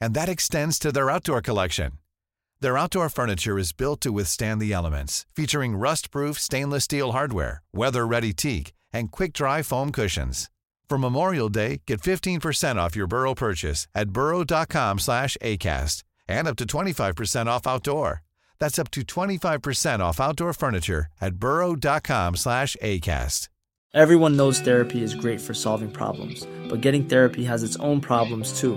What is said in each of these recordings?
And that extends to their outdoor collection. Their outdoor furniture is built to withstand the elements, featuring rust-proof stainless steel hardware, weather-ready teak, and quick-dry foam cushions. For Memorial Day, get 15% off your Burrow purchase at burrow.com slash ACAST and up to 25% off outdoor. That's up to 25% off outdoor furniture at burrow.com slash ACAST. Everyone knows therapy is great for solving problems, but getting therapy has its own problems too,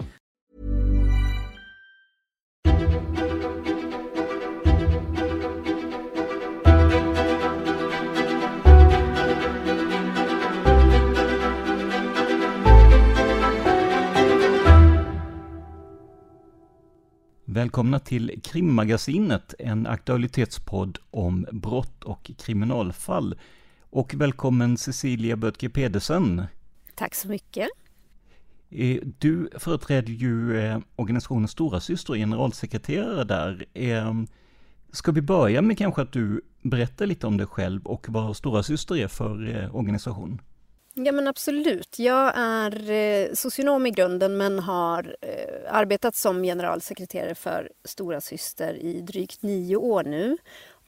Välkomna till Krimmagasinet, en aktualitetspodd om brott och kriminalfall. Och välkommen Cecilia Böttger Pedersen. Tack så mycket. Eh, du företräder ju eh, organisationen Stora Syster generalsekreterare där. Eh, ska vi börja med kanske att du berättar lite om dig själv och vad Stora Syster är för organisation? Ja men absolut. Jag är eh, socionom i grunden men har eh, arbetat som generalsekreterare för Stora Syster i drygt nio år nu.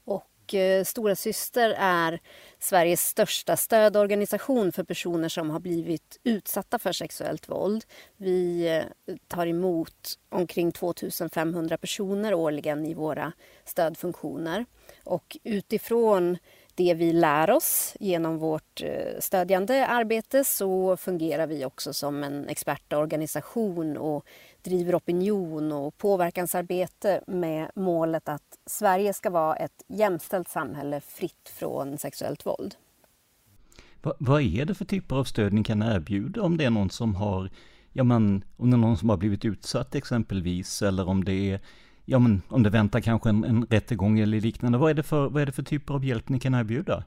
Och eh, Stora Syster är Sveriges största stödorganisation för personer som har blivit utsatta för sexuellt våld. Vi eh, tar emot omkring 2500 personer årligen i våra stödfunktioner. Och utifrån det vi lär oss genom vårt eh, stödjande arbete så fungerar vi också som en expertorganisation och driver opinion och påverkansarbete med målet att Sverige ska vara ett jämställt samhälle fritt från sexuellt våld. vad är det för typer av stöd ni kan erbjuda om det är någon som har, ja men, om det är någon som har blivit utsatt exempelvis, eller om det är ja men om det väntar kanske en, en rättegång eller liknande, vad är, det för, vad är det för typer av hjälp ni kan erbjuda?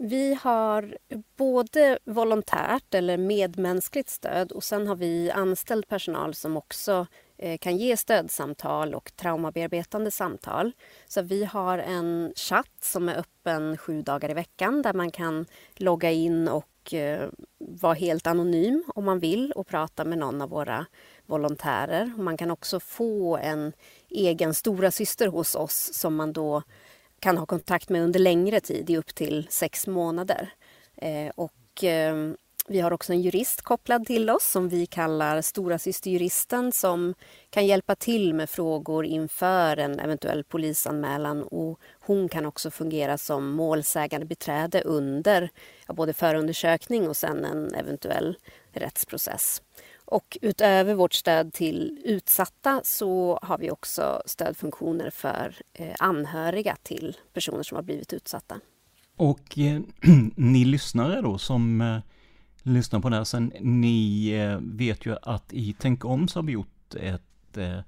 Vi har både volontärt eller medmänskligt stöd och sen har vi anställd personal som också eh, kan ge stödsamtal och traumabearbetande samtal. Så vi har en chatt som är öppen sju dagar i veckan där man kan logga in och eh, vara helt anonym om man vill och prata med någon av våra volontärer. Man kan också få en egen stora syster hos oss som man då kan ha kontakt med under längre tid, i upp till sex månader. Eh, och, eh, vi har också en jurist kopplad till oss som vi kallar stora systerjuristen som kan hjälpa till med frågor inför en eventuell polisanmälan. Och hon kan också fungera som målsägande beträde under ja, både förundersökning och sen en eventuell rättsprocess. Och utöver vårt stöd till utsatta så har vi också stödfunktioner för eh, anhöriga till personer som har blivit utsatta. Och eh, ni lyssnare då som eh, lyssnar på det här sen, ni eh, vet ju att i Tänk om så har vi gjort ett, eh,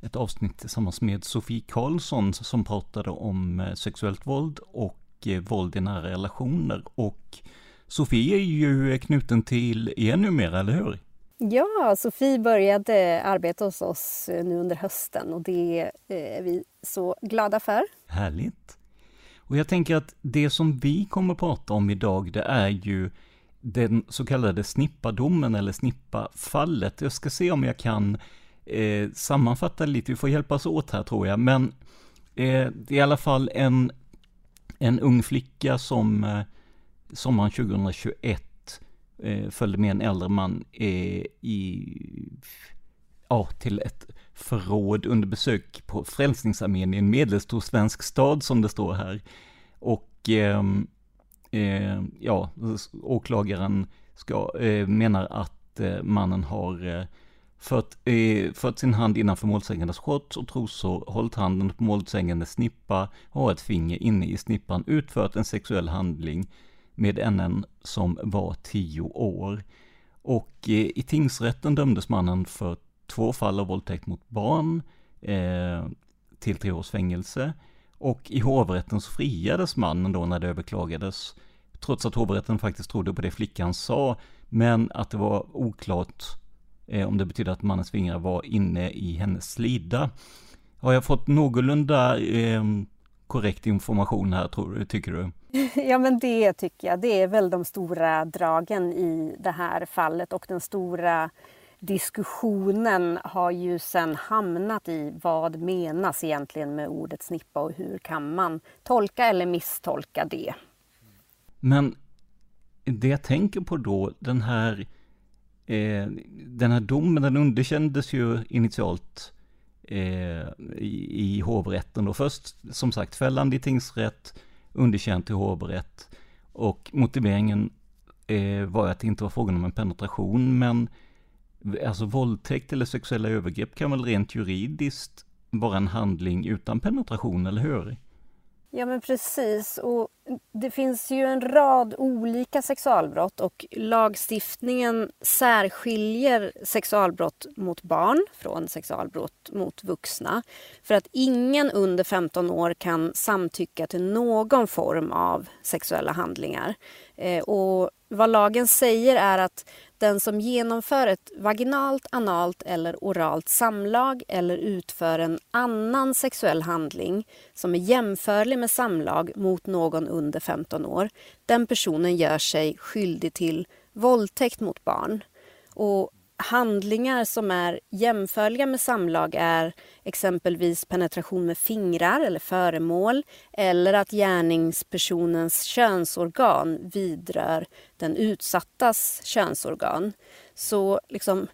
ett avsnitt tillsammans med Sofie Karlsson som pratade om eh, sexuellt våld och våld i nära relationer. Och Sofie är ju knuten till er numera, eller hur? Ja, Sofie började arbeta hos oss nu under hösten och det är vi så glada för. Härligt! Och jag tänker att det som vi kommer att prata om idag, det är ju den så kallade snippadomen eller snippafallet. Jag ska se om jag kan eh, sammanfatta lite, vi får hjälpas åt här tror jag, men eh, det är i alla fall en, en ung flicka som eh, sommaren 2021 eh, följde med en äldre man eh, i ja, till ett förråd under besök på Frälsningsarmén i en medelstor svensk stad som det står här. Och ehm, eh, ja, åklagaren ska, eh, menar att eh, mannen har eh, fört, eh, fört sin hand innanför målsägandes shorts och trosor, hållit handen på målsägandes snippa och har ett finger inne i snippan utfört en sexuell handling med en som var tio år. Och eh, i tingsrätten dömdes mannen för två fall av våldtäkt mot barn eh, till tre års fängelse. Och i hovrätten så friades mannen då när det överklagades. Trots att hovrätten faktiskt trodde på det flickan sa. Men att det var oklart eh, om det betydde att mannens fingrar var inne i hennes slida. Har jag fått någorlunda eh, korrekt information här, tror, tycker du? Ja, men det tycker jag. Det är väl de stora dragen i det här fallet och den stora diskussionen har ju sen hamnat i vad menas egentligen med ordet snippa och hur kan man tolka eller misstolka det. Men det jag tänker på då, den här, eh, den här domen, den underkändes ju initialt eh, i, i hovrätten då. först som sagt fällande i tingsrätt, underkänt i hovrätt och motiveringen eh, var att det inte var frågan om en penetration men alltså våldtäkt eller sexuella övergrepp kan väl rent juridiskt vara en handling utan penetration, eller hur? Ja men precis och det finns ju en rad olika sexualbrott och lagstiftningen särskiljer sexualbrott mot barn från sexualbrott mot vuxna. För att ingen under 15 år kan samtycka till någon form av sexuella handlingar. Eh, och vad lagen säger är att den som genomför ett vaginalt, analt eller oralt samlag eller utför en annan sexuell handling som är jämförlig med samlag mot någon under 15 år, den personen gör sig skyldig till våldtäkt mot barn. Och handlingar som är jämförliga med samlag är exempelvis penetration med fingrar eller föremål eller att gärningspersonens könsorgan vidrör den utsattas könsorgan. Så liksom,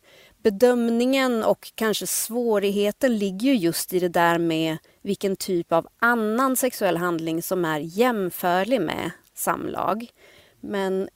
bedömningen och kanske svårigheten ligger just i det där med vilken typ av annan sexuell handling som är jämförlig med samlag. Men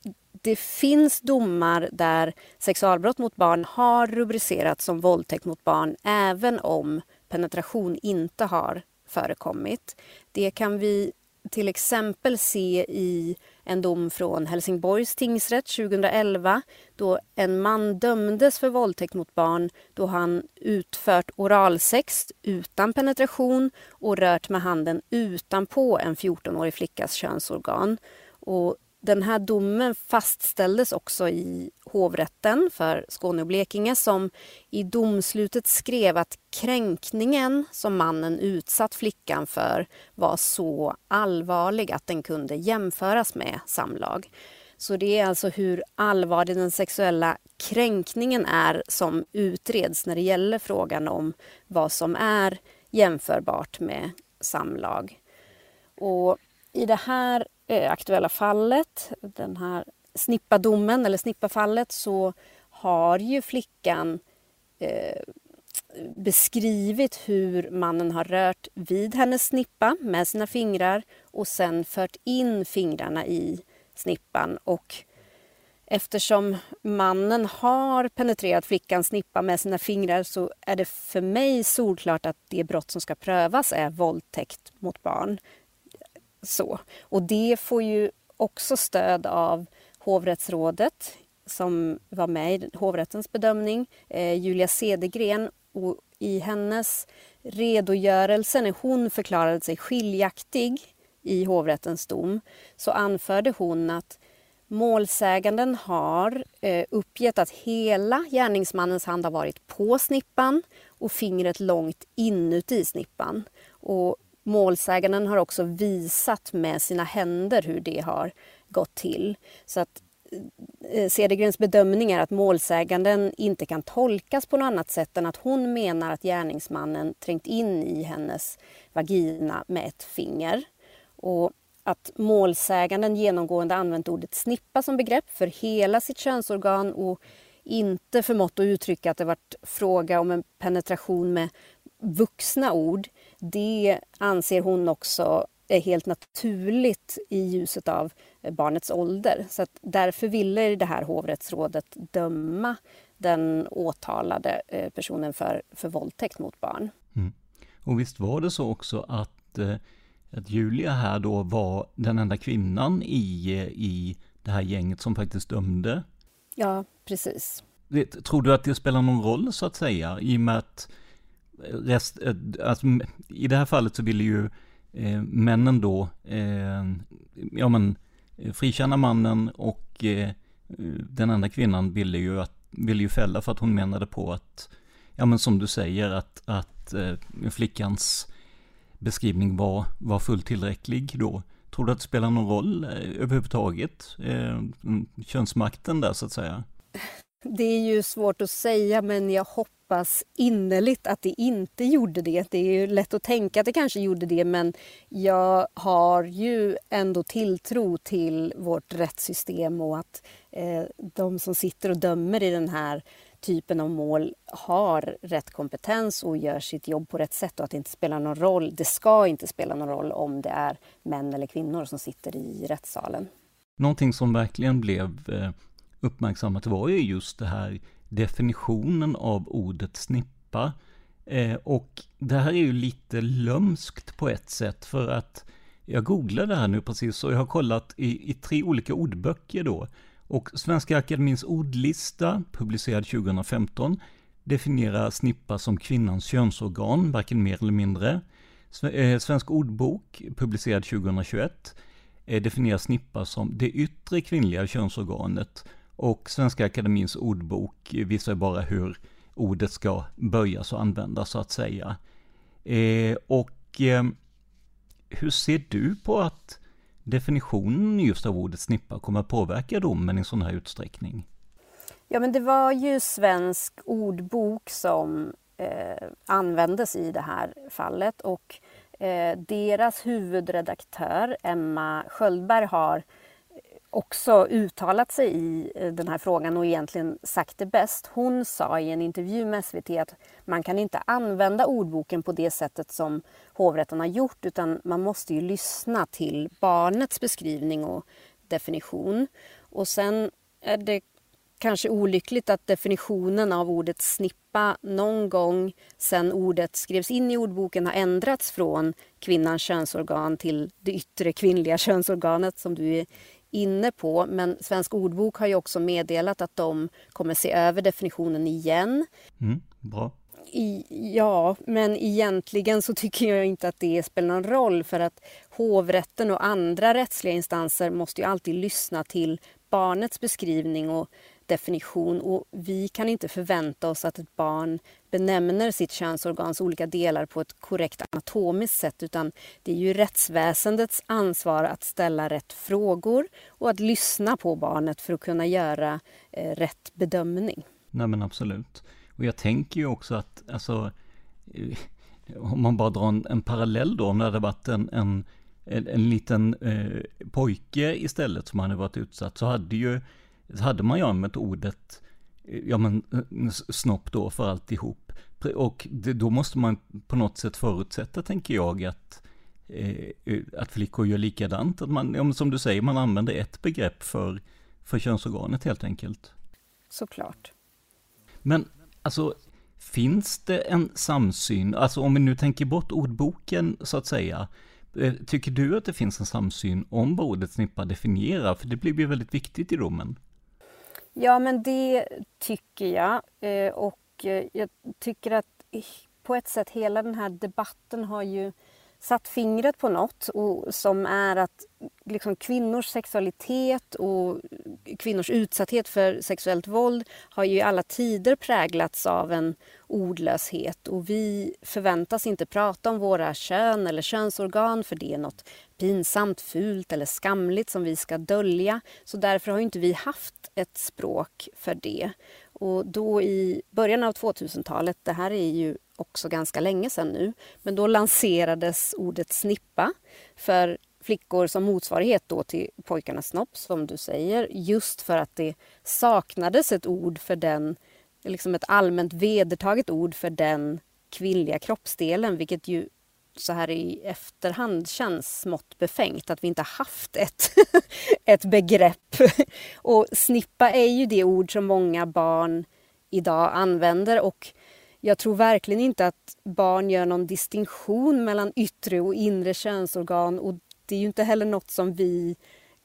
det finns domar där sexualbrott mot barn har rubricerats som våldtäkt mot barn även om penetration inte har förekommit. Det kan vi till exempel se i en dom från Helsingborgs tingsrätt 2011 då en man dömdes för våldtäkt mot barn då han utfört oralsex utan penetration och rört med handen utanpå en 14-årig flickas könsorgan. Och den här domen fastställdes också i hovrätten för Skåne och Blekinge som i domslutet skrev att kränkningen som mannen utsatt flickan för var så allvarlig att den kunde jämföras med samlag. Så det är alltså hur allvarlig den sexuella kränkningen är som utreds när det gäller frågan om vad som är jämförbart med samlag. Och i det här eh, aktuella fallet, den här snippadomen eller snippafallet så har ju flickan eh, beskrivit hur mannen har rört vid hennes snippa med sina fingrar och sen fört in fingrarna i snippan. Och eftersom mannen har penetrerat flickans snippa med sina fingrar så är det för mig solklart att det brott som ska prövas är våldtäkt mot barn. Så. Och det får ju också stöd av hovrättsrådet som var med i hovrättens bedömning, eh, Julia Cedergren. Och I hennes redogörelse när hon förklarade sig skiljaktig i hovrättens dom så anförde hon att målsäganden har eh, uppgett att hela gärningsmannens hand har varit på snippan och fingret långt inuti snippan. Och målsäganden har också visat med sina händer hur det har gått till. Så att eh, Cedergrens bedömning är att målsäganden inte kan tolkas på något annat sätt än att hon menar att gärningsmannen trängt in i hennes vagina med ett finger. Och att målsäganden genomgående använt ordet snippa som begrepp för hela sitt könsorgan och inte förmått att uttrycka att det varit fråga om en penetration med vuxna ord. Det anser hon också är helt naturligt i ljuset av barnets ålder. Så därför ville det här hovrättsrådet döma den åtalade eh, personen för, för våldtäkt mot barn. Mm. Och visst var det så också att, eh, att Julia här då var den enda kvinnan i, i det här gänget som faktiskt dömde? Ja, precis. Tror du att det spelar någon roll så att säga i och med att rest, eh, alltså, i det här fallet så ville ju eh, männen då, eh, ja men eh, frikänna mannen och eh, den andra kvinnan ville ju, att, ville ju fälla för att hon menade på att, ja men som du säger, att, att eh, flickans beskrivning var, var fullt tillräcklig då. Tror du att det spelar någon roll eh, överhuvudtaget? Eh, könsmakten där så att säga? Det är ju svårt att säga men jag hoppas innerligt att det inte gjorde det. Det är ju lätt att tänka att det kanske gjorde det men jag har ju ändå tilltro till vårt rättssystem och att eh, de som sitter och dömer i den här typen av mål har rätt kompetens och gör sitt jobb på rätt sätt och att det inte spelar någon roll, det ska inte spela någon roll om det är män eller kvinnor som sitter i rättssalen. Någonting som verkligen blev eh, uppmärksammat var ju just det här definitionen av ordet snippa. Eh, och det här är ju lite lömskt på ett sätt för att jag googlade det här nu precis och jag har kollat i, i tre olika ordböcker då. Och Svenska Akademins ordlista, publicerad 2015, definierar snippa som kvinnans könsorgan, varken mer eller mindre. Eh, Svensk ordbok, publicerad 2021, eh, definierar snippa som det yttre kvinnliga könsorganet och Svenska Akademins ordbok visar bara hur ordet ska böjas och användas så att säga. Eh, och eh, hur ser du på att definitionen just av ordet snippa kommer att påverka domen i sån här utsträckning? Ja, men det var ju Svensk ordbok som eh, användes i det här fallet och eh, deras huvudredaktör Emma Sköldberg har också uttalat sig i den här frågan och egentligen sagt det bäst. Hon sa i en intervju med SVT att man kan inte använda ordboken på det sättet som hovrätten har gjort utan man måste ju lyssna till barnets beskrivning och definition. Och sen är det kanske olyckligt att definitionen av ordet snippa någon gång sen ordet skrevs in i ordboken har ändrats från kvinnans könsorgan till det yttre kvinnliga könsorganet som du är inne på. Men Svensk ordbok har ju också meddelat att de kommer se över definitionen igen. Mm, bra. I, ja, men egentligen så tycker jag inte att det spelar någon roll för att hovrätten och andra rättsliga instanser måste ju alltid lyssna till barnets beskrivning och definition och vi kan inte förvänta oss att ett barn benämner sitt könsorgans olika delar på ett korrekt anatomiskt sätt utan det är ju rättsväsendets ansvar att ställa rätt frågor och att lyssna på barnet för att kunna göra eh, rätt bedömning. Nej men absolut. Och jag tänker ju också att, alltså, eh, om man bara drar en, en parallell då, om det hade varit en, en, en, en liten eh, pojke istället som hade varit utsatt, så hade ju hade man ju använt ordet ja men snopp då för alltihop. Och det, då måste man på något sätt förutsätta, tänker jag, att, eh, att flickor gör likadant. Att man, ja, som du säger, man använder ett begrepp för, för könsorganet helt enkelt. Såklart. Men alltså, finns det en samsyn, alltså om vi nu tänker bort ordboken så att säga, eh, tycker du att det finns en samsyn om vad ordet snippa definierar? För det blir ju väldigt viktigt i domen. Ja, men det tycker jag. Eh, och eh, jag tycker att på ett sätt hela den här debatten har ju satt fingret på något och som är att liksom kvinnors sexualitet och kvinnors utsatthet för sexuellt våld har ju i alla tider präglats av en ordlöshet och vi förväntas inte prata om våra kön eller könsorgan för det är något pinsamt, fult eller skamligt som vi ska dölja. Så därför har inte vi haft ett språk för det. Och då i början av 2000-talet, det här är ju också ganska länge sedan nu, men då lanserades ordet snippa för flickor som motsvarighet då till pojkarnas snopp, som du säger, just för att det saknades ett ord för den, liksom ett allmänt vedertaget ord för den kvinnliga kroppsdelen, vilket ju så här i efterhand känns smått befängt att vi inte haft ett, ett begrepp. Och snippa är ju det ord som många barn idag använder och jag tror verkligen inte att barn gör någon distinktion mellan yttre och inre könsorgan och det är ju inte heller något som vi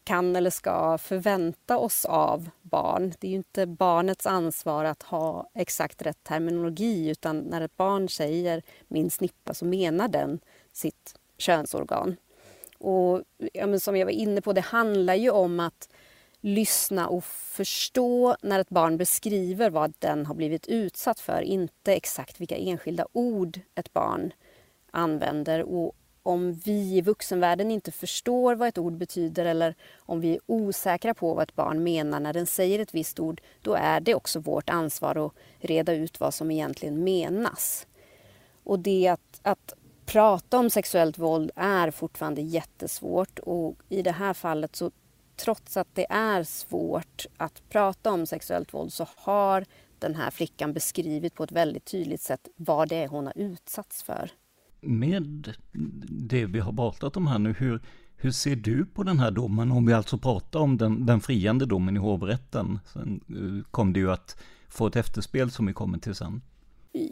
kan eller ska förvänta oss av barn. Det är ju inte barnets ansvar att ha exakt rätt terminologi utan när ett barn säger min snippa så menar den sitt könsorgan. Och ja, som jag var inne på, det handlar ju om att lyssna och förstå när ett barn beskriver vad den har blivit utsatt för, inte exakt vilka enskilda ord ett barn använder. Och om vi i vuxenvärlden inte förstår vad ett ord betyder eller om vi är osäkra på vad ett barn menar när den säger ett visst ord, då är det också vårt ansvar att reda ut vad som egentligen menas. Och det att, att prata om sexuellt våld är fortfarande jättesvårt och i det här fallet så trots att det är svårt att prata om sexuellt våld så har den här flickan beskrivit på ett väldigt tydligt sätt vad det är hon har utsatts för. Med det vi har pratat om här nu, hur, hur ser du på den här domen? Om vi alltså pratar om den, den friande domen i hovrätten. Sen eh, kom det ju att få ett efterspel som vi kommer till sen.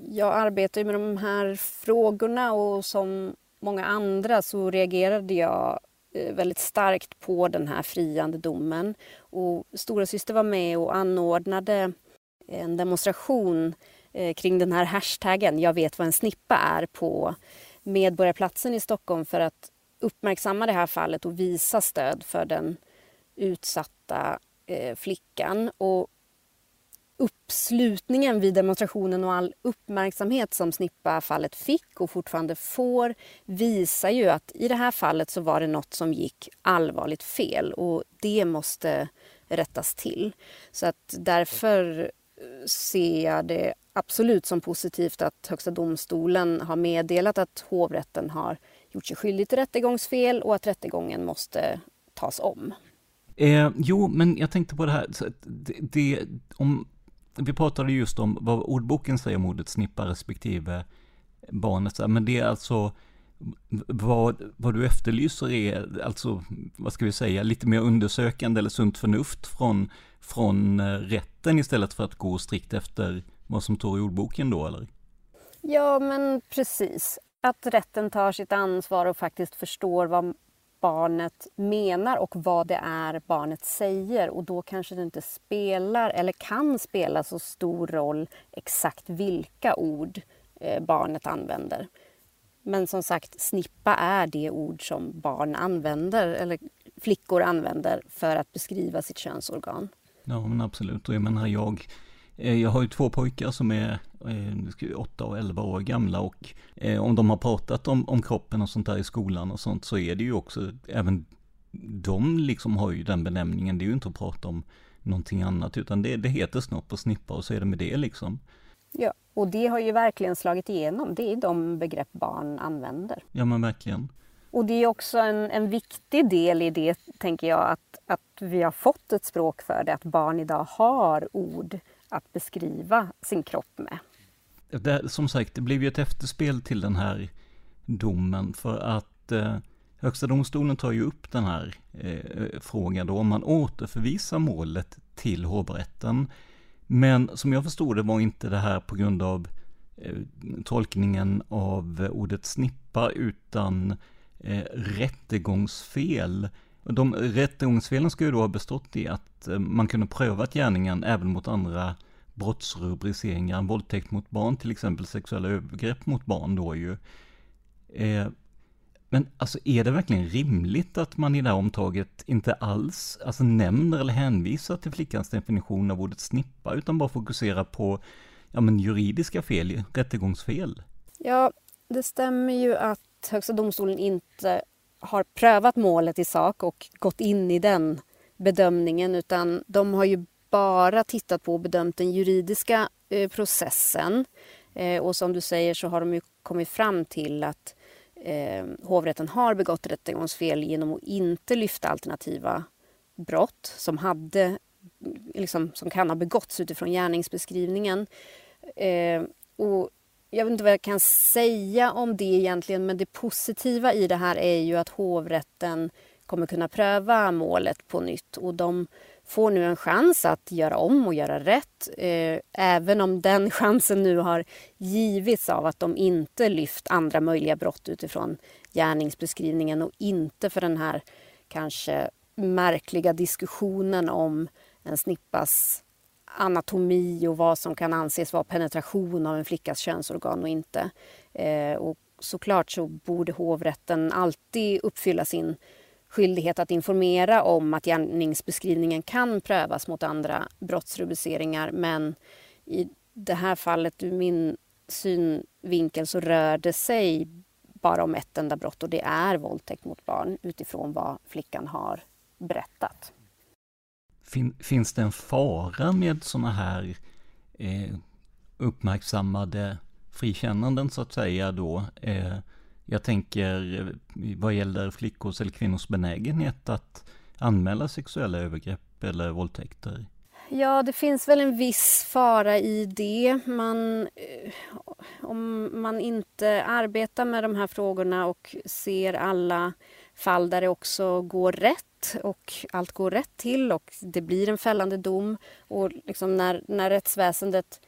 Jag arbetar med de här frågorna och som många andra så reagerade jag Eh, väldigt starkt på den här friande domen. Och Stora syster var med och anordnade en demonstration eh, kring den här hashtaggen Jag vet vad en snippa är på Medborgarplatsen i Stockholm för att uppmärksamma det här fallet och visa stöd för den utsatta eh, flickan. Och uppslutningen vid demonstrationen och all uppmärksamhet som Snippa-fallet fick och fortfarande får visar ju att i det här fallet så var det något som gick allvarligt fel och det måste rättas till. Så att därför eh, ser jag det absolut som positivt att Högsta domstolen har meddelat att hovrätten har gjort sig skyldig till rättegångsfel och att rättegången måste tas om. Eh, jo, men jag tänkte på det här, det, det, om vi pratade just om vad ordboken säger om ordet snippa respektive barnet, men det är alltså vad, vad du efterlyser är alltså, vad ska vi säga, lite mer undersökande eller sunt förnuft från, från eh, rätten istället för att gå strikt efter vad som står i ordboken då, eller? Ja, men precis. Att rätten tar sitt ansvar och faktiskt förstår vad barnet menar och vad det är barnet säger och då kanske det inte spelar eller kan spela så stor roll exakt vilka ord eh, barnet använder. Men som sagt, snippa är det ord som barn använder eller flickor använder för att beskriva sitt könsorgan. Ja men absolut, och jag menar jag jag har ju två pojkar som är eh, 8 och 11 år gamla och eh, om de har pratat om, om kroppen och sånt där i skolan och sånt så är det ju också, även de liksom har ju den benämningen, det är ju inte att prata om någonting annat utan det, det heter snopp och snippa och så är det med det liksom. Ja, och det har ju verkligen slagit igenom, det är de begrepp barn använder. Ja men verkligen. Och det är också en, en viktig del i det, tänker jag, att, att vi har fått ett språk för det, att barn idag har ord att beskriva sin kropp med. Det, som sagt, det blev ju ett efterspel till den här domen för att eh, Högsta domstolen tar ju upp den här eh, frågan då om man återförvisar målet till hovrätten. Men som jag förstod det var inte det här på grund av eh, tolkningen av ordet snippa utan eh, rättegångsfel. De rättegångsfelen ska ju då ha bestått i att eh, man kunde prövat gärningen även mot andra brottsrubriceringar, våldtäkt mot barn till exempel, sexuella övergrepp mot barn då ju. Eh, men alltså är det verkligen rimligt att man i det här omtaget inte alls alltså nämner eller hänvisar till flickans definition av ordet snippa utan bara fokuserar på ja, men juridiska fel, rättegångsfel? Ja, det stämmer ju att Högsta domstolen inte har prövat målet i sak och gått in i den bedömningen utan de har ju bara tittat på och bedömt den juridiska eh, processen. Eh, och som du säger så har de ju kommit fram till att eh, hovrätten har begått rättegångsfel genom att inte lyfta alternativa brott som, hade, liksom, som kan ha begåtts utifrån gärningsbeskrivningen. Eh, och jag vet inte vad jag kan säga om det egentligen men det positiva i det här är ju att hovrätten kommer kunna pröva målet på nytt och de får nu en chans att göra om och göra rätt. Eh, även om den chansen nu har givits av att de inte lyft andra möjliga brott utifrån gärningsbeskrivningen och inte för den här kanske märkliga diskussionen om en snippas anatomi och vad som kan anses vara penetration av en flickas könsorgan och inte. Eh, och såklart så borde hovrätten alltid uppfylla sin skyldighet att informera om att gärningsbeskrivningen kan prövas mot andra brottsrubriceringar men i det här fallet, ur min synvinkel, så rör det sig bara om ett enda brott och det är våldtäkt mot barn utifrån vad flickan har berättat. Fin, finns det en fara med sådana här eh, uppmärksammade frikännanden så att säga då? Eh, jag tänker eh, vad gäller flickors eller kvinnors benägenhet att anmäla sexuella övergrepp eller våldtäkter. Ja, det finns väl en viss fara i det. Man, eh, om man inte arbetar med de här frågorna och ser alla fall där det också går rätt och allt går rätt till och det blir en fällande dom och liksom när, när rättsväsendet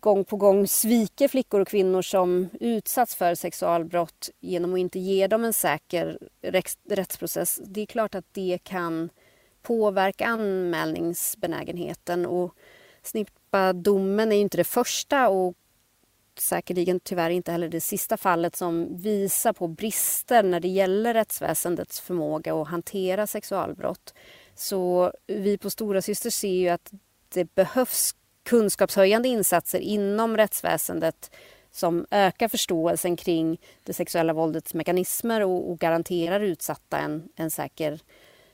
gång på gång sviker flickor och kvinnor som utsatts för sexualbrott genom att inte ge dem en säker rättsprocess. Det är klart att det kan påverka anmälningsbenägenheten och Snippa-domen är inte det första och säkerligen tyvärr inte heller det sista fallet som visar på brister när det gäller rättsväsendets förmåga att hantera sexualbrott. Så vi på Stora Syster ser ju att det behövs kunskapshöjande insatser inom rättsväsendet som ökar förståelsen kring det sexuella våldets mekanismer och, och garanterar utsatta en, en säker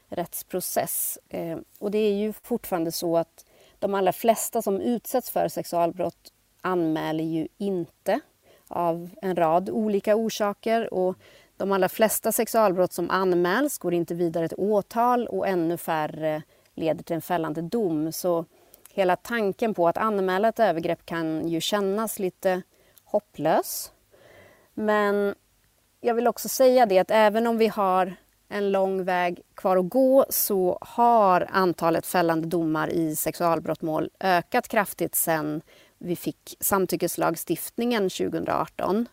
rättsprocess. Eh, och det är ju fortfarande så att de allra flesta som utsätts för sexualbrott anmäler ju inte av en rad olika orsaker. Och de allra flesta sexualbrott som anmäls går inte vidare till åtal och ännu färre leder till en fällande dom. Så hela tanken på att anmäla ett övergrepp kan ju kännas lite hopplös. Men jag vill också säga det att även om vi har en lång väg kvar att gå så har antalet fällande domar i sexualbrottmål ökat kraftigt sen vi fick samtyckeslagstiftningen 2018.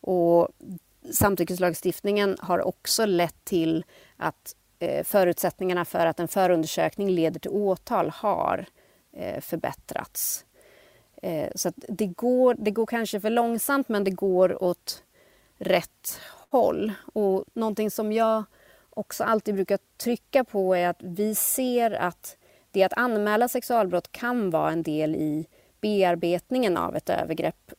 Och samtyckeslagstiftningen har också lett till att eh, förutsättningarna för att en förundersökning leder till åtal har eh, förbättrats. Eh, så det, går, det går kanske för långsamt men det går åt rätt håll. Och någonting som jag också alltid brukar trycka på är att vi ser att det att anmäla sexualbrott kan vara en del i bearbetningen av ett övergrepp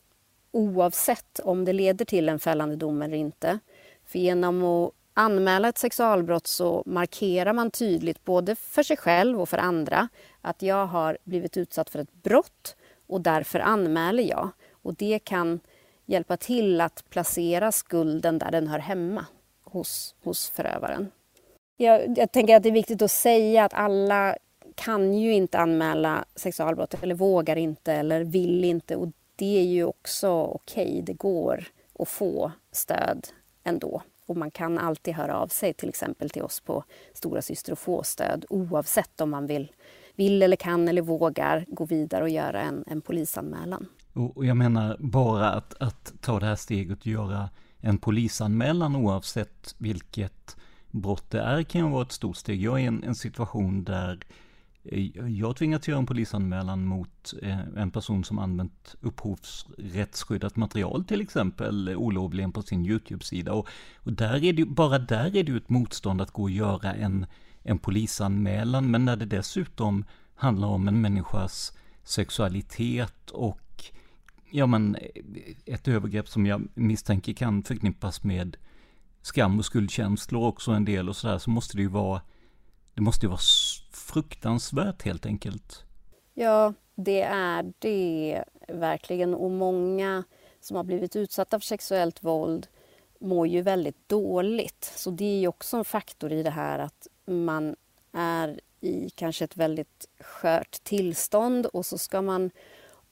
oavsett om det leder till en fällande dom eller inte. För genom att anmäla ett sexualbrott så markerar man tydligt både för sig själv och för andra att jag har blivit utsatt för ett brott och därför anmäler jag. Och det kan hjälpa till att placera skulden där den hör hemma, hos, hos förövaren. Jag, jag tänker att det är viktigt att säga att alla kan ju inte anmäla sexualbrott eller vågar inte eller vill inte och det är ju också okej. Okay. Det går att få stöd ändå. Och man kan alltid höra av sig till exempel till oss på Stora Syster och få stöd oavsett om man vill, vill eller kan eller vågar gå vidare och göra en, en polisanmälan. Och jag menar bara att, att ta det här steget och göra en polisanmälan oavsett vilket brott det är kan ju vara ett stort steg. Jag är i en, en situation där Eh, jag tvingats göra en polisanmälan mot eh, en person som använt upphovsrättsskyddat material till exempel eh, olovligen på sin YouTube-sida. Och, och, där är det bara där är det ju ett motstånd att gå och göra en, en polisanmälan. Men när det dessutom handlar om en människas sexualitet och ja men ett övergrepp som jag misstänker kan förknippas med skam och skuldkänslor också en del och sådär så måste det ju vara det måste ju vara fruktansvärt helt enkelt. Ja, det är det verkligen. Och många som har blivit utsatta för sexuellt våld mår ju väldigt dåligt. Så det är ju också en faktor i det här att man är i kanske ett väldigt skört tillstånd och så ska man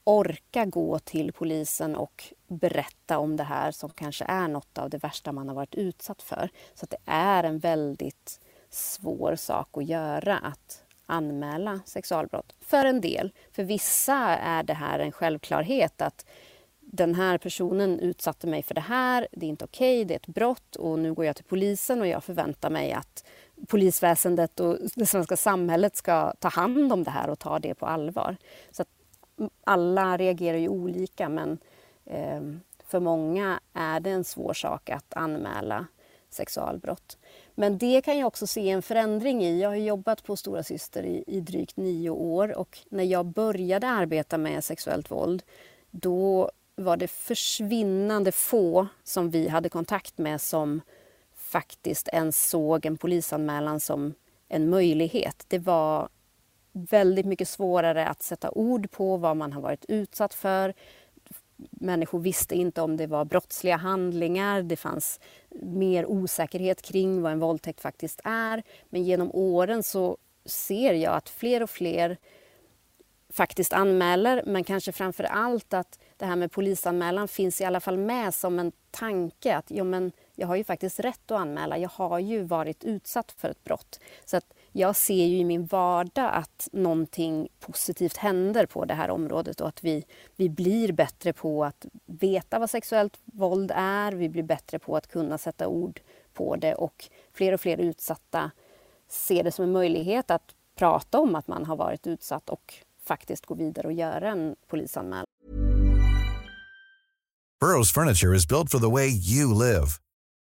orka gå till polisen och berätta om det här som kanske är något av det värsta man har varit utsatt för. Så det är en väldigt svår sak att göra att anmäla sexualbrott. För en del. För vissa är det här en självklarhet att den här personen utsatte mig för det här, det är inte okej, okay, det är ett brott och nu går jag till polisen och jag förväntar mig att polisväsendet och det svenska samhället ska ta hand om det här och ta det på allvar. Så alla reagerar ju olika men eh, för många är det en svår sak att anmäla sexualbrott. Men det kan jag också se en förändring i. Jag har jobbat på Stora Syster i, i drygt nio år och när jag började arbeta med sexuellt våld då var det försvinnande få som vi hade kontakt med som faktiskt ens såg en polisanmälan som en möjlighet. Det var väldigt mycket svårare att sätta ord på vad man har varit utsatt för. Människor visste inte om det var brottsliga handlingar. Det fanns mer osäkerhet kring vad en våldtäkt faktiskt är. Men genom åren så ser jag att fler och fler faktiskt anmäler men kanske framför allt att det här med polisanmälan finns i alla fall med som en tanke att jo, men jag har ju faktiskt rätt att anmäla. Jag har ju varit utsatt för ett brott. Så att jag ser ju i min vardag att någonting positivt händer på det här området och att vi, vi blir bättre på att veta vad sexuellt våld är. Vi blir bättre på att kunna sätta ord på det och fler och fler utsatta ser det som en möjlighet att prata om att man har varit utsatt och faktiskt gå vidare och göra en polisanmälan. Burrows furniture is built for the way you live.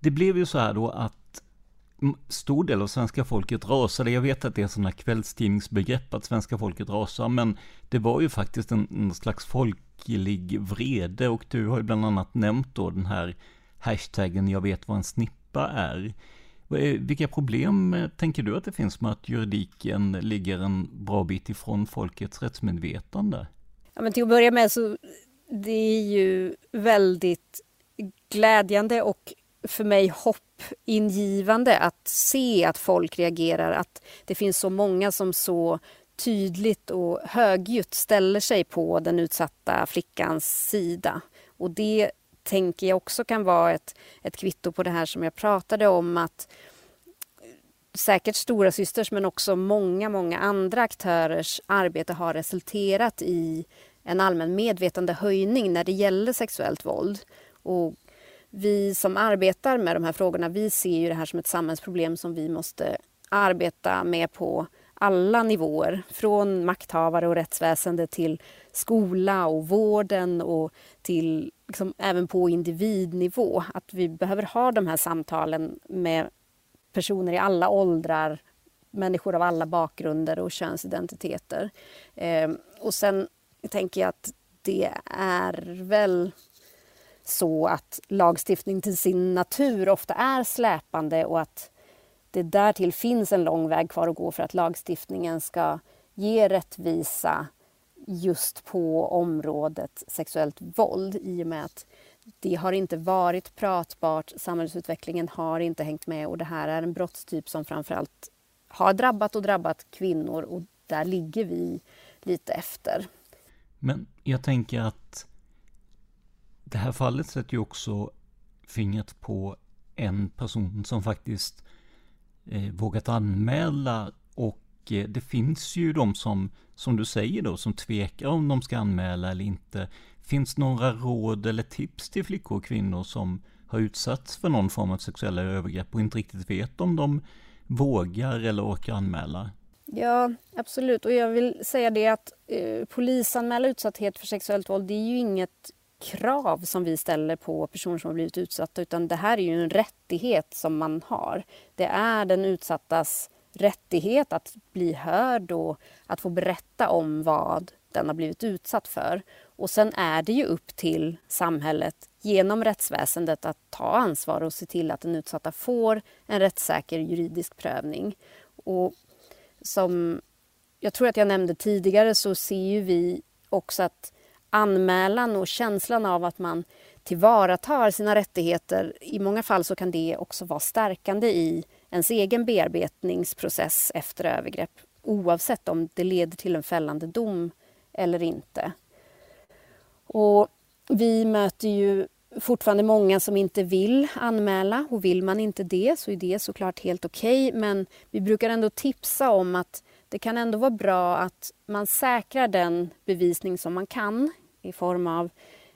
det blev ju så här då att stor del av svenska folket rasade. Jag vet att det är sådana kvällstidningsbegrepp att svenska folket rasar, men det var ju faktiskt en, en, slags folklig vrede och du har ju bland annat nämnt då den här hashtaggen jag vet vad en snippa är. Vilka problem eh, tänker du att det finns med att juridiken ligger en bra bit ifrån folkets rättsmedvetande? Ja, men till att börja med så det är ju väldigt glädjande och för mig hoppingivande att se att folk reagerar, att det finns så många som så tydligt och högljutt ställer sig på den utsatta flickans sida. Och det tänker jag också kan vara ett, ett kvitto på det här som jag pratade om att säkert Stora Systers men också många, många andra aktörers arbete har resulterat i en allmän medvetandehöjning när det gäller sexuellt våld. Och vi som arbetar med de här frågorna, vi ser ju det här som ett samhällsproblem som vi måste arbeta med på alla nivåer. Från makthavare och rättsväsende till skola och vården och till liksom, även på individnivå. Att vi behöver ha de här samtalen med personer i alla åldrar, människor av alla bakgrunder och könsidentiteter. Eh, och sen tänker jag att det är väl så att lagstiftning till sin natur ofta är släpande och att det därtill finns en lång väg kvar att gå för att lagstiftningen ska ge rättvisa just på området sexuellt våld i och med att det har inte varit pratbart, samhällsutvecklingen har inte hängt med och det här är en brottstyp som framförallt har drabbat och drabbat kvinnor och där ligger vi lite efter. Men jag tänker att det här fallet sätter ju också fingret på en person som faktiskt eh, vågat anmäla och eh, det finns ju de som, som du säger då, som tvekar om de ska anmäla eller inte. Finns några råd eller tips till flickor och kvinnor som har utsatts för någon form av sexuella övergrepp och inte riktigt vet om de vågar eller orkar anmäla? Ja, absolut. Och jag vill säga det att eh, polisanmäla utsatthet för sexuellt våld, det är ju inget krav som vi ställer på personer som har blivit utsatta utan det här är ju en rättighet som man har. Det är den utsattas rättighet att bli hörd och att få berätta om vad den har blivit utsatt för. Och sen är det ju upp till samhället genom rättsväsendet att ta ansvar och se till att den utsatta får en rättssäker juridisk prövning. Och som jag tror att jag nämnde tidigare så ser ju vi också att anmälan och känslan av att man tillvaratar sina rättigheter. I många fall så kan det också vara stärkande i ens egen bearbetningsprocess efter övergrepp oavsett om det leder till en fällande dom eller inte. Och vi möter ju fortfarande många som inte vill anmäla och vill man inte det så är det såklart helt okej okay. men vi brukar ändå tipsa om att det kan ändå vara bra att man säkrar den bevisning som man kan i form av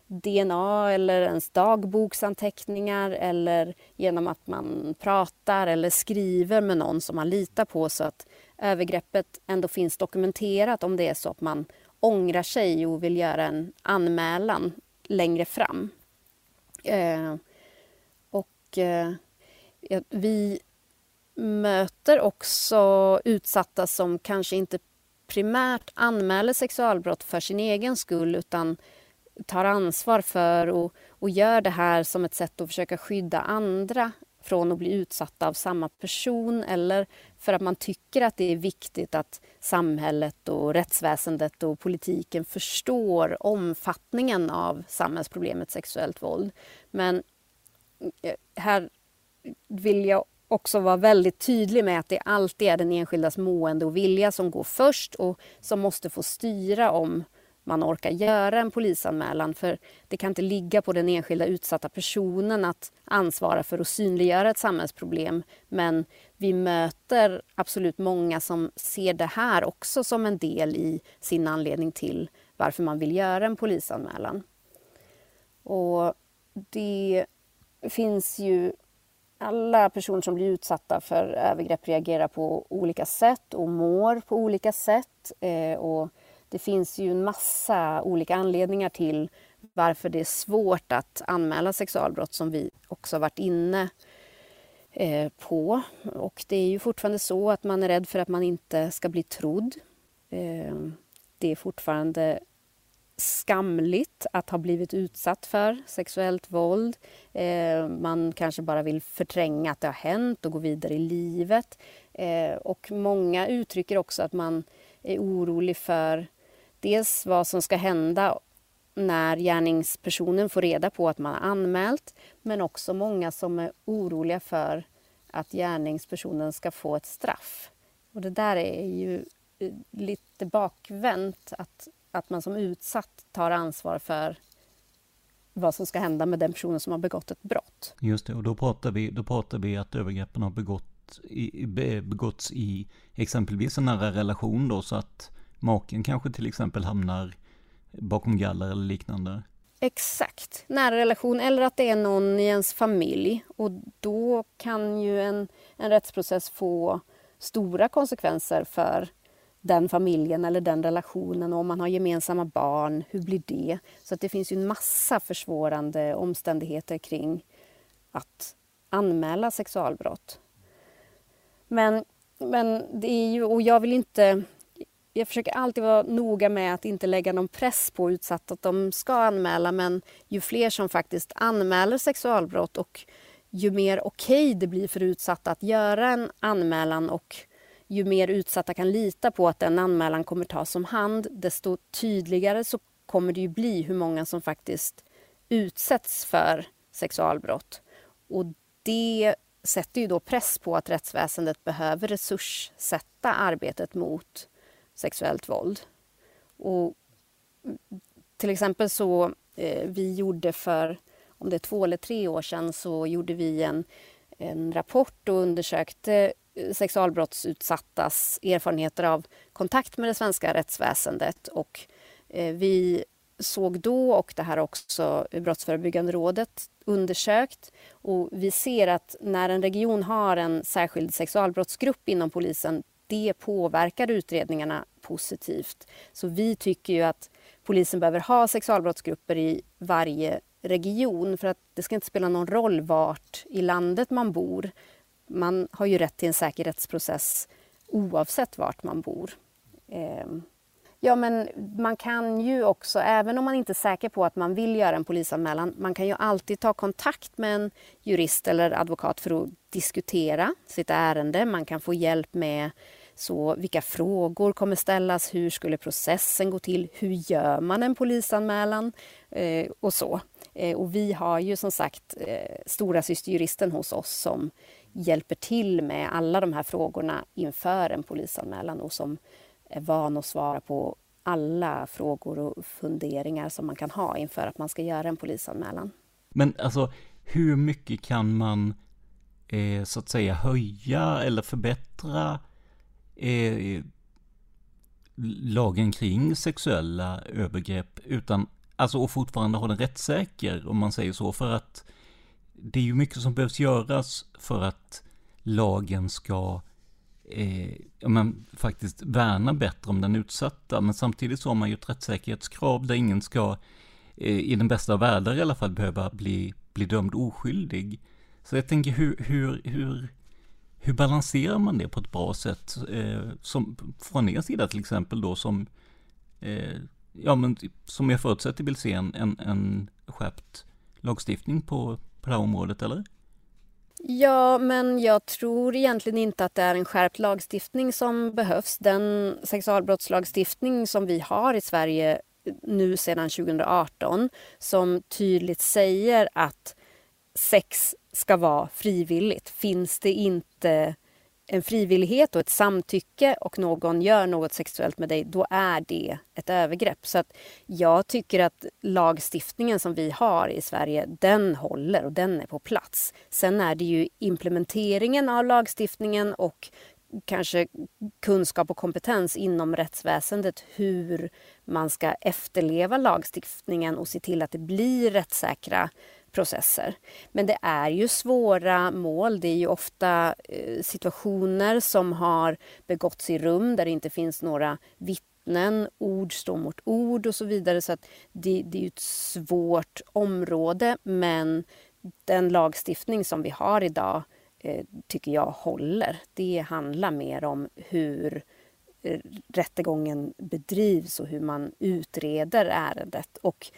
DNA eller ens dagboksanteckningar eller genom att man pratar eller skriver med någon som man litar på så att övergreppet ändå finns dokumenterat om det är så att man ångrar sig och vill göra en anmälan längre fram. Eh, och eh, vi möter också utsatta som kanske inte primärt anmäler sexualbrott för sin egen skull utan tar ansvar för och, och gör det här som ett sätt att försöka skydda andra från att bli utsatta av samma person eller för att man tycker att det är viktigt att samhället och rättsväsendet och politiken förstår omfattningen av samhällsproblemet sexuellt våld. Men eh, här vill jag också vara väldigt tydlig med att det alltid är den enskildas mående och vilja som går först och som måste få styra om man orkar göra en polisanmälan. För det kan inte ligga på den enskilda utsatta personen att ansvara för att synliggöra ett samhällsproblem. Men vi möter absolut många som ser det här också som en del i sin anledning till varför man vill göra en polisanmälan. Och det finns ju alla personer som blir utsatta för övergrepp reagerar på olika sätt och mår på olika sätt. Eh, och det finns ju en massa olika anledningar till varför det är svårt att anmäla sexualbrott som vi också varit inne eh, på. Och det är ju fortfarande så att man är rädd för att man inte ska bli trodd. Eh, det är fortfarande skamligt att ha blivit utsatt för sexuellt våld. Eh, man kanske bara vill förtränga att det har hänt och gå vidare i livet. Eh, och många uttrycker också att man är orolig för dels vad som ska hända när gärningspersonen får reda på att man har anmält men också många som är oroliga för att gärningspersonen ska få ett straff. Och det där är ju eh, lite bakvänt att, att man som utsatt tar ansvar för vad som ska hända med den personen som har begått ett brott. Just det, och då pratar vi, då pratar vi att övergreppen har begått i, begåtts i exempelvis en nära relation då så att maken kanske till exempel hamnar bakom galler eller liknande. Exakt, nära relation eller att det är någon i ens familj och då kan ju en, en rättsprocess få stora konsekvenser för den familjen eller den relationen och om man har gemensamma barn, hur blir det? Så att det finns ju en massa försvårande omständigheter kring att anmäla sexualbrott. Men, men det är ju, och jag vill inte jag försöker alltid vara noga med att inte lägga någon press på utsatta att de ska anmäla men ju fler som faktiskt anmäler sexualbrott och ju mer okej okay det blir för utsatta att göra en anmälan och ju mer utsatta kan lita på att den anmälan kommer tas om hand desto tydligare så kommer det ju bli hur många som faktiskt utsätts för sexualbrott. Och det sätter ju då press på att rättsväsendet behöver resurssätta arbetet mot sexuellt våld. Och till exempel så, eh, vi gjorde för, om det är två eller tre år sedan, så gjorde vi en, en rapport och undersökte sexualbrottsutsattas erfarenheter av kontakt med det svenska rättsväsendet. Och eh, vi såg då, och det här har också Brottsförebyggande rådet undersökt, och vi ser att när en region har en särskild sexualbrottsgrupp inom polisen det påverkar utredningarna positivt. Så vi tycker ju att polisen behöver ha sexualbrottsgrupper i varje region för att det ska inte spela någon roll vart i landet man bor. Man har ju rätt till en säkerhetsprocess oavsett vart man bor. Eh, ja, men man kan ju också, även om man inte är säker på att man vill göra en polisanmälan, man kan ju alltid ta kontakt med en jurist eller advokat för att diskutera sitt ärende. Man kan få hjälp med så vilka frågor kommer ställas? Hur skulle processen gå till? Hur gör man en polisanmälan? Eh, och så. Eh, och vi har ju som sagt eh, stora systerjuristen hos oss som hjälper till med alla de här frågorna inför en polisanmälan och som är van att svara på alla frågor och funderingar som man kan ha inför att man ska göra en polisanmälan. Men alltså, hur mycket kan man eh, så att säga höja eller förbättra eh, lagen kring sexuella övergrepp utan, alltså och fortfarande ha den rättssäker om man säger så för att det är ju mycket som behövs göras för att lagen ska eh, men, faktiskt värna bättre om den utsatta. Men samtidigt så har man ju ett rättssäkerhetskrav där ingen ska, eh, i den bästa av världar i alla fall, behöva bli, bli dömd oskyldig. Så jag tänker hur, hur, hur, hur balanserar man det på ett bra sätt? Eh, som, från er sida till exempel då som, eh, ja men som jag förutsätter vill se en, en, en skärpt lagstiftning på, på det här området, eller? Ja, men jag tror egentligen inte att det är en skärpt lagstiftning som behövs. Den sexualbrottslagstiftning som vi har i Sverige nu sedan 2018 som tydligt säger att sex ska vara frivilligt. Finns det inte en frivillighet och ett samtycke och någon gör något sexuellt med dig, då är det ett övergrepp. Så att jag tycker att lagstiftningen som vi har i Sverige, den håller och den är på plats. Sen är det ju implementeringen av lagstiftningen och kanske kunskap och kompetens inom rättsväsendet hur man ska efterleva lagstiftningen och se till att det blir rättssäkra processer. Men det är ju svåra mål. Det är ju ofta eh, situationer som har begåtts i rum där det inte finns några vittnen, ord står mot ord och så vidare. Så att det, det är ett svårt område men den lagstiftning som vi har idag eh, tycker jag håller. Det handlar mer om hur eh, rättegången bedrivs och hur man utreder ärendet. Och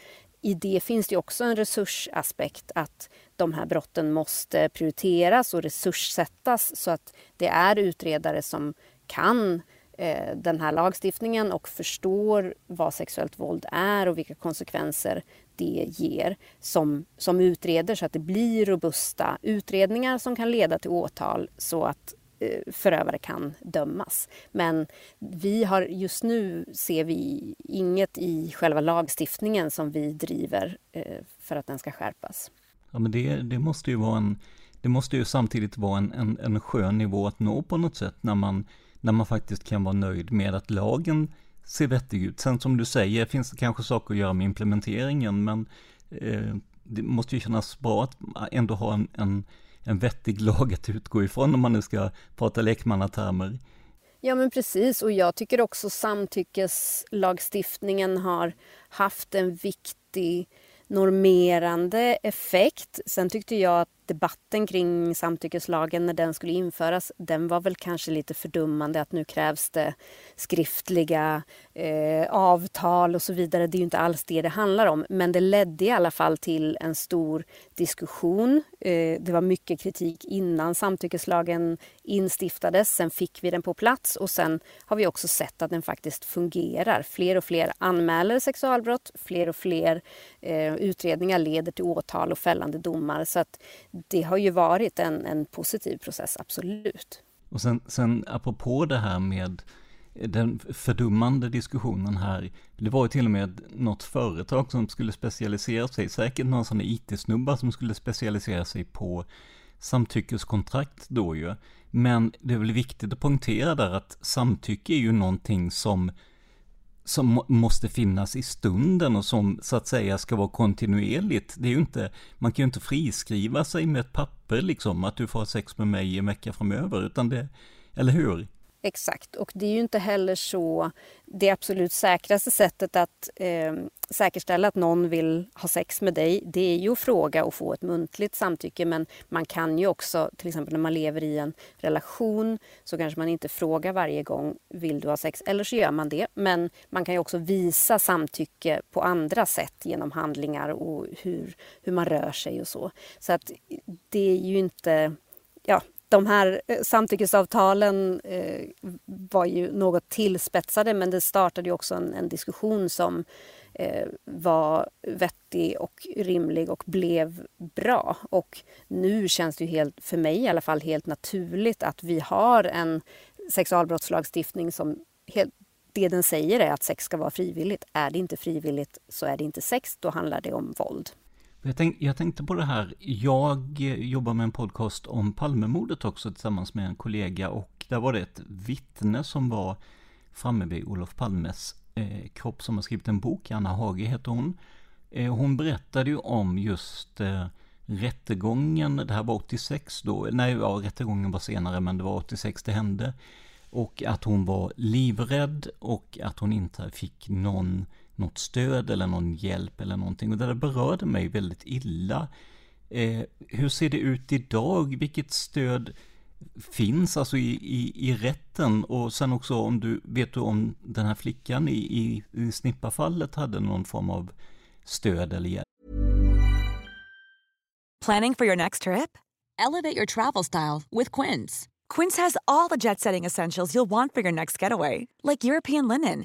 i det finns det också en resursaspekt att de här brotten måste prioriteras och resurssättas så att det är utredare som kan eh, den här lagstiftningen och förstår vad sexuellt våld är och vilka konsekvenser det ger som, som utreder så att det blir robusta utredningar som kan leda till åtal så att Eh, förövare kan dömas. Men vi har just nu ser vi inget i själva lagstiftningen som vi driver eh, för att den ska skärpas. Ja men det, det måste ju vara en, det måste ju samtidigt vara en, en, en skön nivå att nå på något sätt när man, när man faktiskt kan vara nöjd med att lagen ser vettig ut. Sen som du säger finns det kanske saker att göra med implementeringen, men eh, det måste ju kännas bra att ändå ha en, en, en vettig lag att utgå ifrån om man nu ska prata lekmannatermer. Ja men precis och jag tycker också samtyckeslagstiftningen har haft en viktig normerande effekt. Sen tyckte jag att debatten kring samtyckeslagen när den skulle införas, den var väl kanske lite fördummande att nu krävs det skriftliga eh, avtal och så vidare. Det är ju inte alls det det handlar om. Men det ledde i alla fall till en stor diskussion. Eh, det var mycket kritik innan samtyckeslagen instiftades. Sen fick vi den på plats och sen har vi också sett att den faktiskt fungerar. Fler och fler anmäler sexualbrott. Fler och fler eh, utredningar leder till åtal och fällande domar. Så att det har ju varit en, en positiv process, absolut. Och sen, sen apropå det här med den fördummande diskussionen här, det var ju till och med något företag som skulle specialisera sig, säkert någon sån IT-snubbar som skulle specialisera sig på samtyckeskontrakt då ju. Men det är väl viktigt att poängtera där att samtycke är ju någonting som som måste finnas i stunden och som så att säga ska vara kontinuerligt. Det är ju inte, man kan ju inte friskriva sig med ett papper liksom, att du får ha sex med mig i en vecka framöver, utan det, eller hur? Exakt, och det är ju inte heller så det absolut säkraste sättet att eh, säkerställa att någon vill ha sex med dig, det är ju att fråga och få ett muntligt samtycke. Men man kan ju också, till exempel när man lever i en relation, så kanske man inte frågar varje gång, vill du ha sex? Eller så gör man det. Men man kan ju också visa samtycke på andra sätt genom handlingar och hur, hur man rör sig och så. Så att det är ju inte ja, de här eh, samtyckesavtalen eh, var ju något tillspetsade men det startade ju också en, en diskussion som eh, var vettig och rimlig och blev bra. Och nu känns det ju helt, för mig i alla fall helt naturligt att vi har en sexualbrottslagstiftning som helt, det den säger är att sex ska vara frivilligt. Är det inte frivilligt så är det inte sex, då handlar det om våld. Jag, tänk, jag tänkte på det här, jag jobbar med en podcast om Palmemordet också tillsammans med en kollega och där var det ett vittne som var framme vid Olof Palmes eh, kropp som har skrivit en bok, Anna Hage heter hon. Eh, hon berättade ju om just eh, rättegången, det här var 86 då, nej ja, rättegången var senare men det var 86 det hände. Och att hon var livrädd och att hon inte fick någon något stöd eller någon hjälp eller någonting. Och det där berörde mig väldigt illa. Eh, hur ser det ut idag? Vilket stöd finns alltså i, i, i rätten? Och sen också om du, vet du om den här flickan i, i, i snippafallet hade någon form av stöd eller hjälp? Planning for your next trip? Elevate your travel style with Quince. Quince has all the jet setting essentials you'll want for your next getaway. Like European linen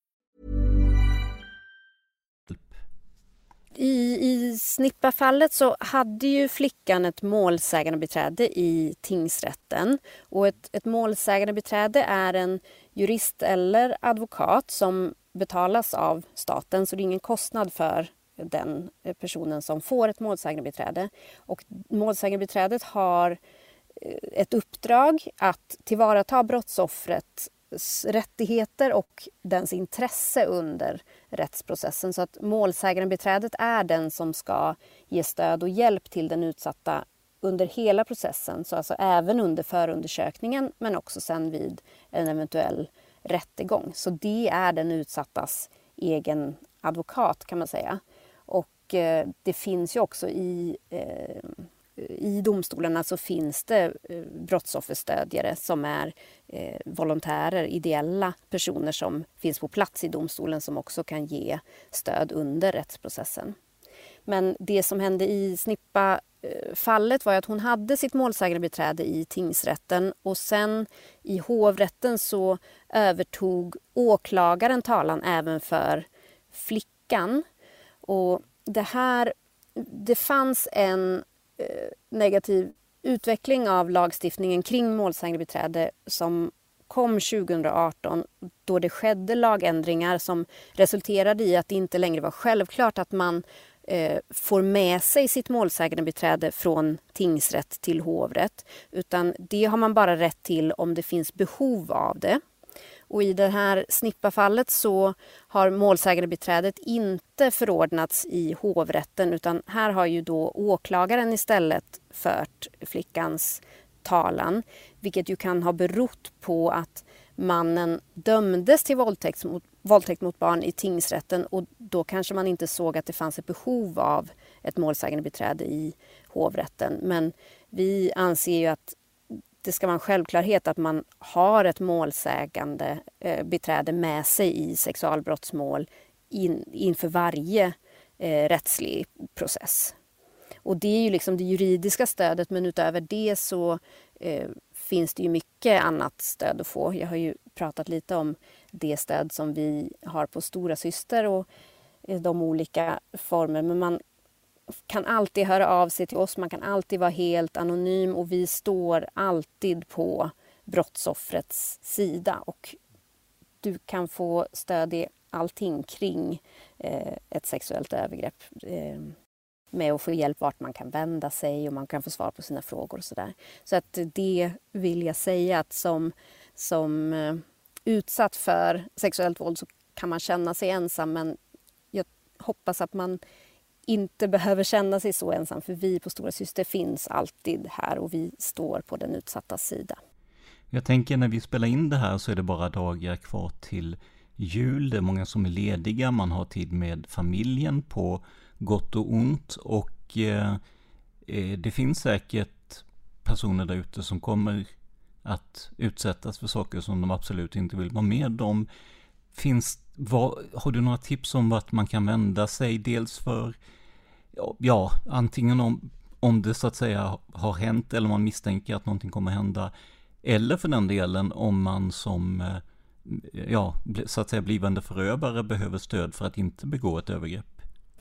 I, I Snippa-fallet så hade ju flickan ett målsägandebiträde i tingsrätten. Och ett, ett målsägandebiträde är en jurist eller advokat som betalas av staten så det är ingen kostnad för den personen som får ett målsägandebiträde. Och målsägandebiträdet har eh, ett uppdrag att tillvarata brottsoffrets rättigheter och dens intresse under rättsprocessen. Så att målsägandebiträdet är den som ska ge stöd och hjälp till den utsatta under hela processen, så alltså även under förundersökningen men också sen vid en eventuell rättegång. Så det är den utsattas egen advokat kan man säga. Och eh, det finns ju också i eh, i domstolarna så finns det eh, brottsofferstödjare som är eh, volontärer, ideella personer som finns på plats i domstolen som också kan ge stöd under rättsprocessen. Men det som hände i Snippa-fallet eh, var att hon hade sitt målsägandebiträde i tingsrätten och sen i hovrätten så övertog åklagaren talan även för flickan. Och det här det fanns en Eh, negativ utveckling av lagstiftningen kring målsägandebiträde som kom 2018 då det skedde lagändringar som resulterade i att det inte längre var självklart att man eh, får med sig sitt målsägandebiträde från tingsrätt till hovrätt. Utan det har man bara rätt till om det finns behov av det. Och I det här snippafallet så har målsägandebiträdet inte förordnats i hovrätten utan här har ju då åklagaren istället fört flickans talan vilket ju kan ha berott på att mannen dömdes till våldtäkt mot, våldtäkt mot barn i tingsrätten och då kanske man inte såg att det fanns ett behov av ett målsägandebiträde i hovrätten. Men vi anser ju att det ska vara en självklarhet att man har ett målsägande eh, beträde med sig i sexualbrottsmål in, inför varje eh, rättslig process. Och det är ju liksom det juridiska stödet men utöver det så eh, finns det ju mycket annat stöd att få. Jag har ju pratat lite om det stöd som vi har på Stora Syster och eh, de olika former. Men man kan alltid höra av sig till oss, man kan alltid vara helt anonym och vi står alltid på brottsoffrets sida. Och du kan få stöd i allting kring eh, ett sexuellt övergrepp eh, med att få hjälp vart man kan vända sig och man kan få svar på sina frågor och sådär. Så att det vill jag säga att som, som eh, utsatt för sexuellt våld så kan man känna sig ensam. Men jag hoppas att man inte behöver känna sig så ensam för vi på Stora Syster finns alltid här och vi står på den utsatta sida. Jag tänker när vi spelar in det här så är det bara dagar kvar till jul. Det är många som är lediga, man har tid med familjen på gott och ont och eh, eh, det finns säkert personer där ute som kommer att utsättas för saker som de absolut inte vill vara med om. Finns, vad, har du några tips om vart man kan vända sig? Dels för, ja, antingen om, om det så att säga har hänt eller man misstänker att någonting kommer hända. Eller för den delen om man som, eh, ja, så att säga blivande förövare behöver stöd för att inte begå ett övergrepp.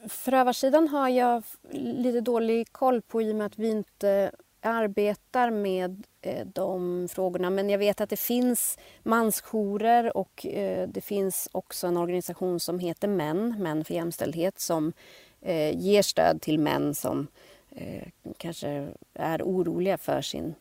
Förövarsidan har jag lite dålig koll på i och med att vi inte arbetar med eh, de frågorna. Men jag vet att det finns mansjourer och eh, det finns också en organisation som heter MÄN, Män för jämställdhet, som eh, ger stöd till män som eh, kanske är oroliga för sin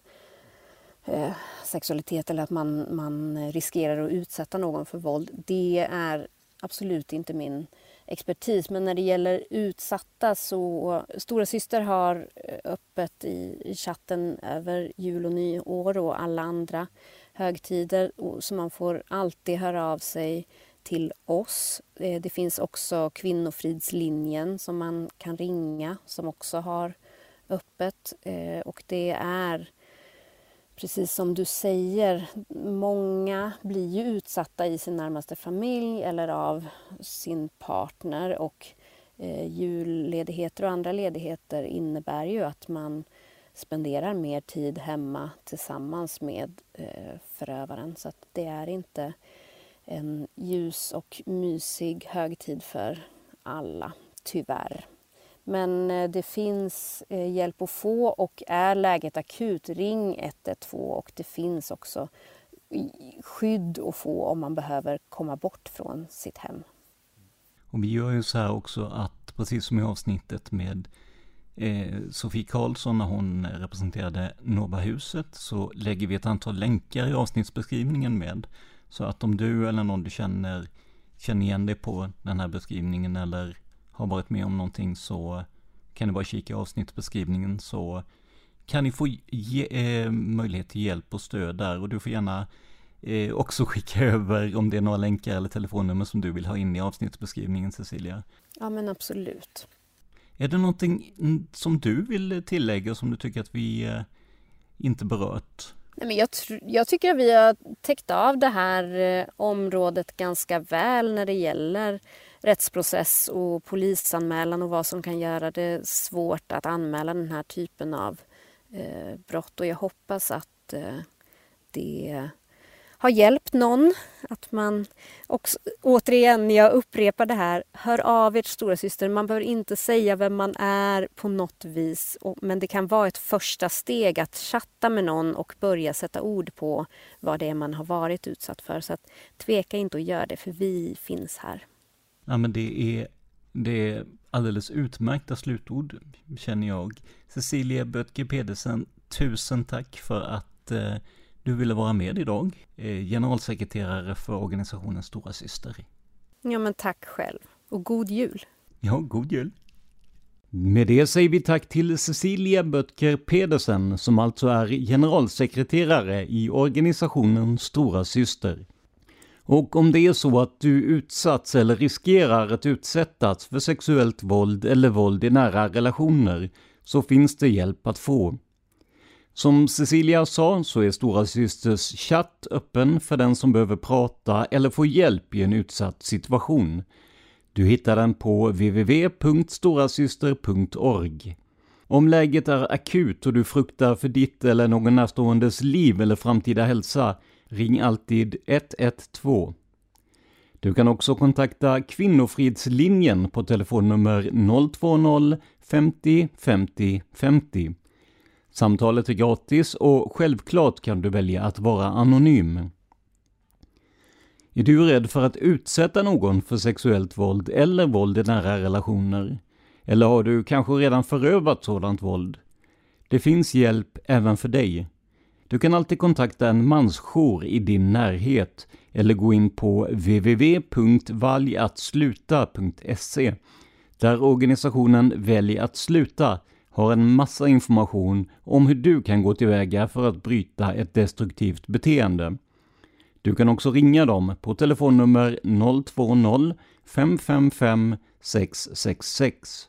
eh, sexualitet eller att man, man riskerar att utsätta någon för våld. Det är absolut inte min expertis. Men när det gäller utsatta så Stora Syster har eh, öppet i, i chatten över jul och nyår och alla andra högtider. Så man får alltid höra av sig till oss. Eh, det finns också Kvinnofridslinjen som man kan ringa som också har öppet. Eh, och det är precis som du säger, många blir ju utsatta i sin närmaste familj eller av sin partner och eh, julledigheter och andra ledigheter innebär ju att man spenderar mer tid hemma tillsammans med förövaren. Så att det är inte en ljus och mysig högtid för alla, tyvärr. Men eh, det finns eh, hjälp att få och är läget akut, ring 112 och det finns också skydd att få om man behöver komma bort från sitt hem. Och vi gör ju så här också att, precis som i avsnittet med eh, Sofie Karlsson när hon representerade Nova-huset, så lägger vi ett antal länkar i avsnittsbeskrivningen med. Så att om du eller någon du känner känner igen dig på den här beskrivningen eller har varit med om någonting så kan du bara kika i avsnittsbeskrivningen så kan ni få ge, eh, möjlighet till hjälp och stöd där och du får gärna eh, också skicka över om det är några länkar eller telefonnummer som du vill ha in i avsnittsbeskrivningen Cecilia. Ja men absolut. Är det någonting som du vill tillägga som du tycker att vi eh, inte berört? Nej, men jag, jag tycker att vi har täckt av det här eh, området ganska väl när det gäller rättsprocess och polisanmälan och vad som kan göra det svårt att anmäla den här typen av eh, brott. Och jag hoppas att eh, det har hjälpt någon. Att man också, återigen, jag upprepar det här, hör av er stora syster. Man behöver inte säga vem man är på något vis, men det kan vara ett första steg att chatta med någon och börja sätta ord på vad det är man har varit utsatt för. Så att, tveka inte att göra det, för vi finns här. Ja, men det är, det är alldeles utmärkta slutord, känner jag. Cecilia Böttger Pedersen, tusen tack för att eh, du ville vara med idag. Eh, generalsekreterare för organisationen Stora Syster. Ja, men tack själv. Och god jul. Ja, god jul. Med det säger vi tack till Cecilia Böttger Pedersen som alltså är generalsekreterare i organisationen Stora Syster. Och om det är så att du utsatts eller riskerar att utsättas för sexuellt våld eller våld i nära relationer så finns det hjälp att få. Som Cecilia sa så är Stora Systers chatt öppen för den som behöver prata eller få hjälp i en utsatt situation. Du hittar den på www.storasyster.org. Om läget är akut och du fruktar för ditt eller någon närståendes liv eller framtida hälsa, ring alltid 112. Du kan också kontakta Kvinnofridslinjen på telefonnummer 020 50 50 50. Samtalet är gratis och självklart kan du välja att vara anonym. Är du rädd för att utsätta någon för sexuellt våld eller våld i nära relationer? Eller har du kanske redan förövat sådant våld? Det finns hjälp även för dig. Du kan alltid kontakta en mansjour i din närhet eller gå in på www.valjatsluta.se där organisationen Välj att sluta har en massa information om hur du kan gå tillväga för att bryta ett destruktivt beteende. Du kan också ringa dem på telefonnummer 020 555 666.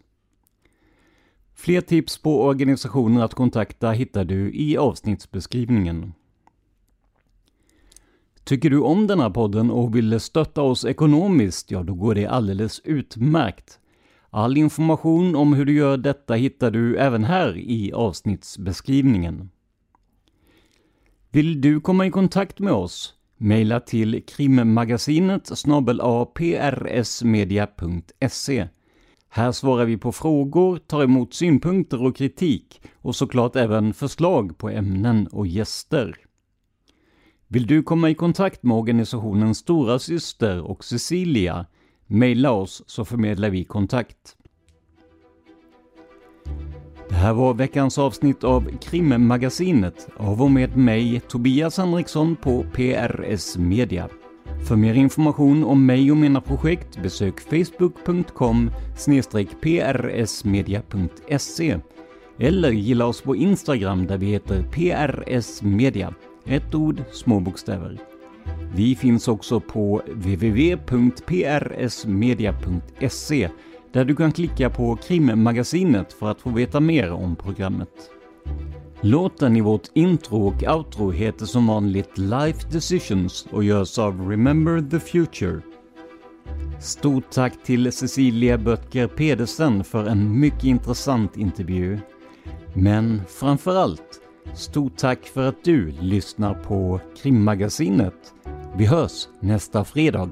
Fler tips på organisationer att kontakta hittar du i avsnittsbeskrivningen. Tycker du om den här podden och vill stötta oss ekonomiskt, ja då går det alldeles utmärkt. All information om hur du gör detta hittar du även här i avsnittsbeskrivningen. Vill du komma i kontakt med oss? Maila till krimmagasinet aprsmedia.se. Här svarar vi på frågor, tar emot synpunkter och kritik och såklart även förslag på ämnen och gäster. Vill du komma i kontakt med organisationen Stora Syster och Cecilia Maila oss så förmedlar vi kontakt. Det här var veckans avsnitt av Krimmagasinet av och med mig Tobias Henriksson på PRS Media. För mer information om mig och mina projekt besök facebook.com prsmedia.se eller gilla oss på Instagram där vi heter PRS Media. Ett ord, små bokstäver. Vi finns också på www.prsmedia.se där du kan klicka på krimmagasinet för att få veta mer om programmet. Låten i vårt intro och outro heter som vanligt Life Decisions och görs av Remember the Future. Stort tack till Cecilia Böttger Pedersen för en mycket intressant intervju. Men framförallt, stort tack för att du lyssnar på Krimmagasinet vi hörs nästa fredag.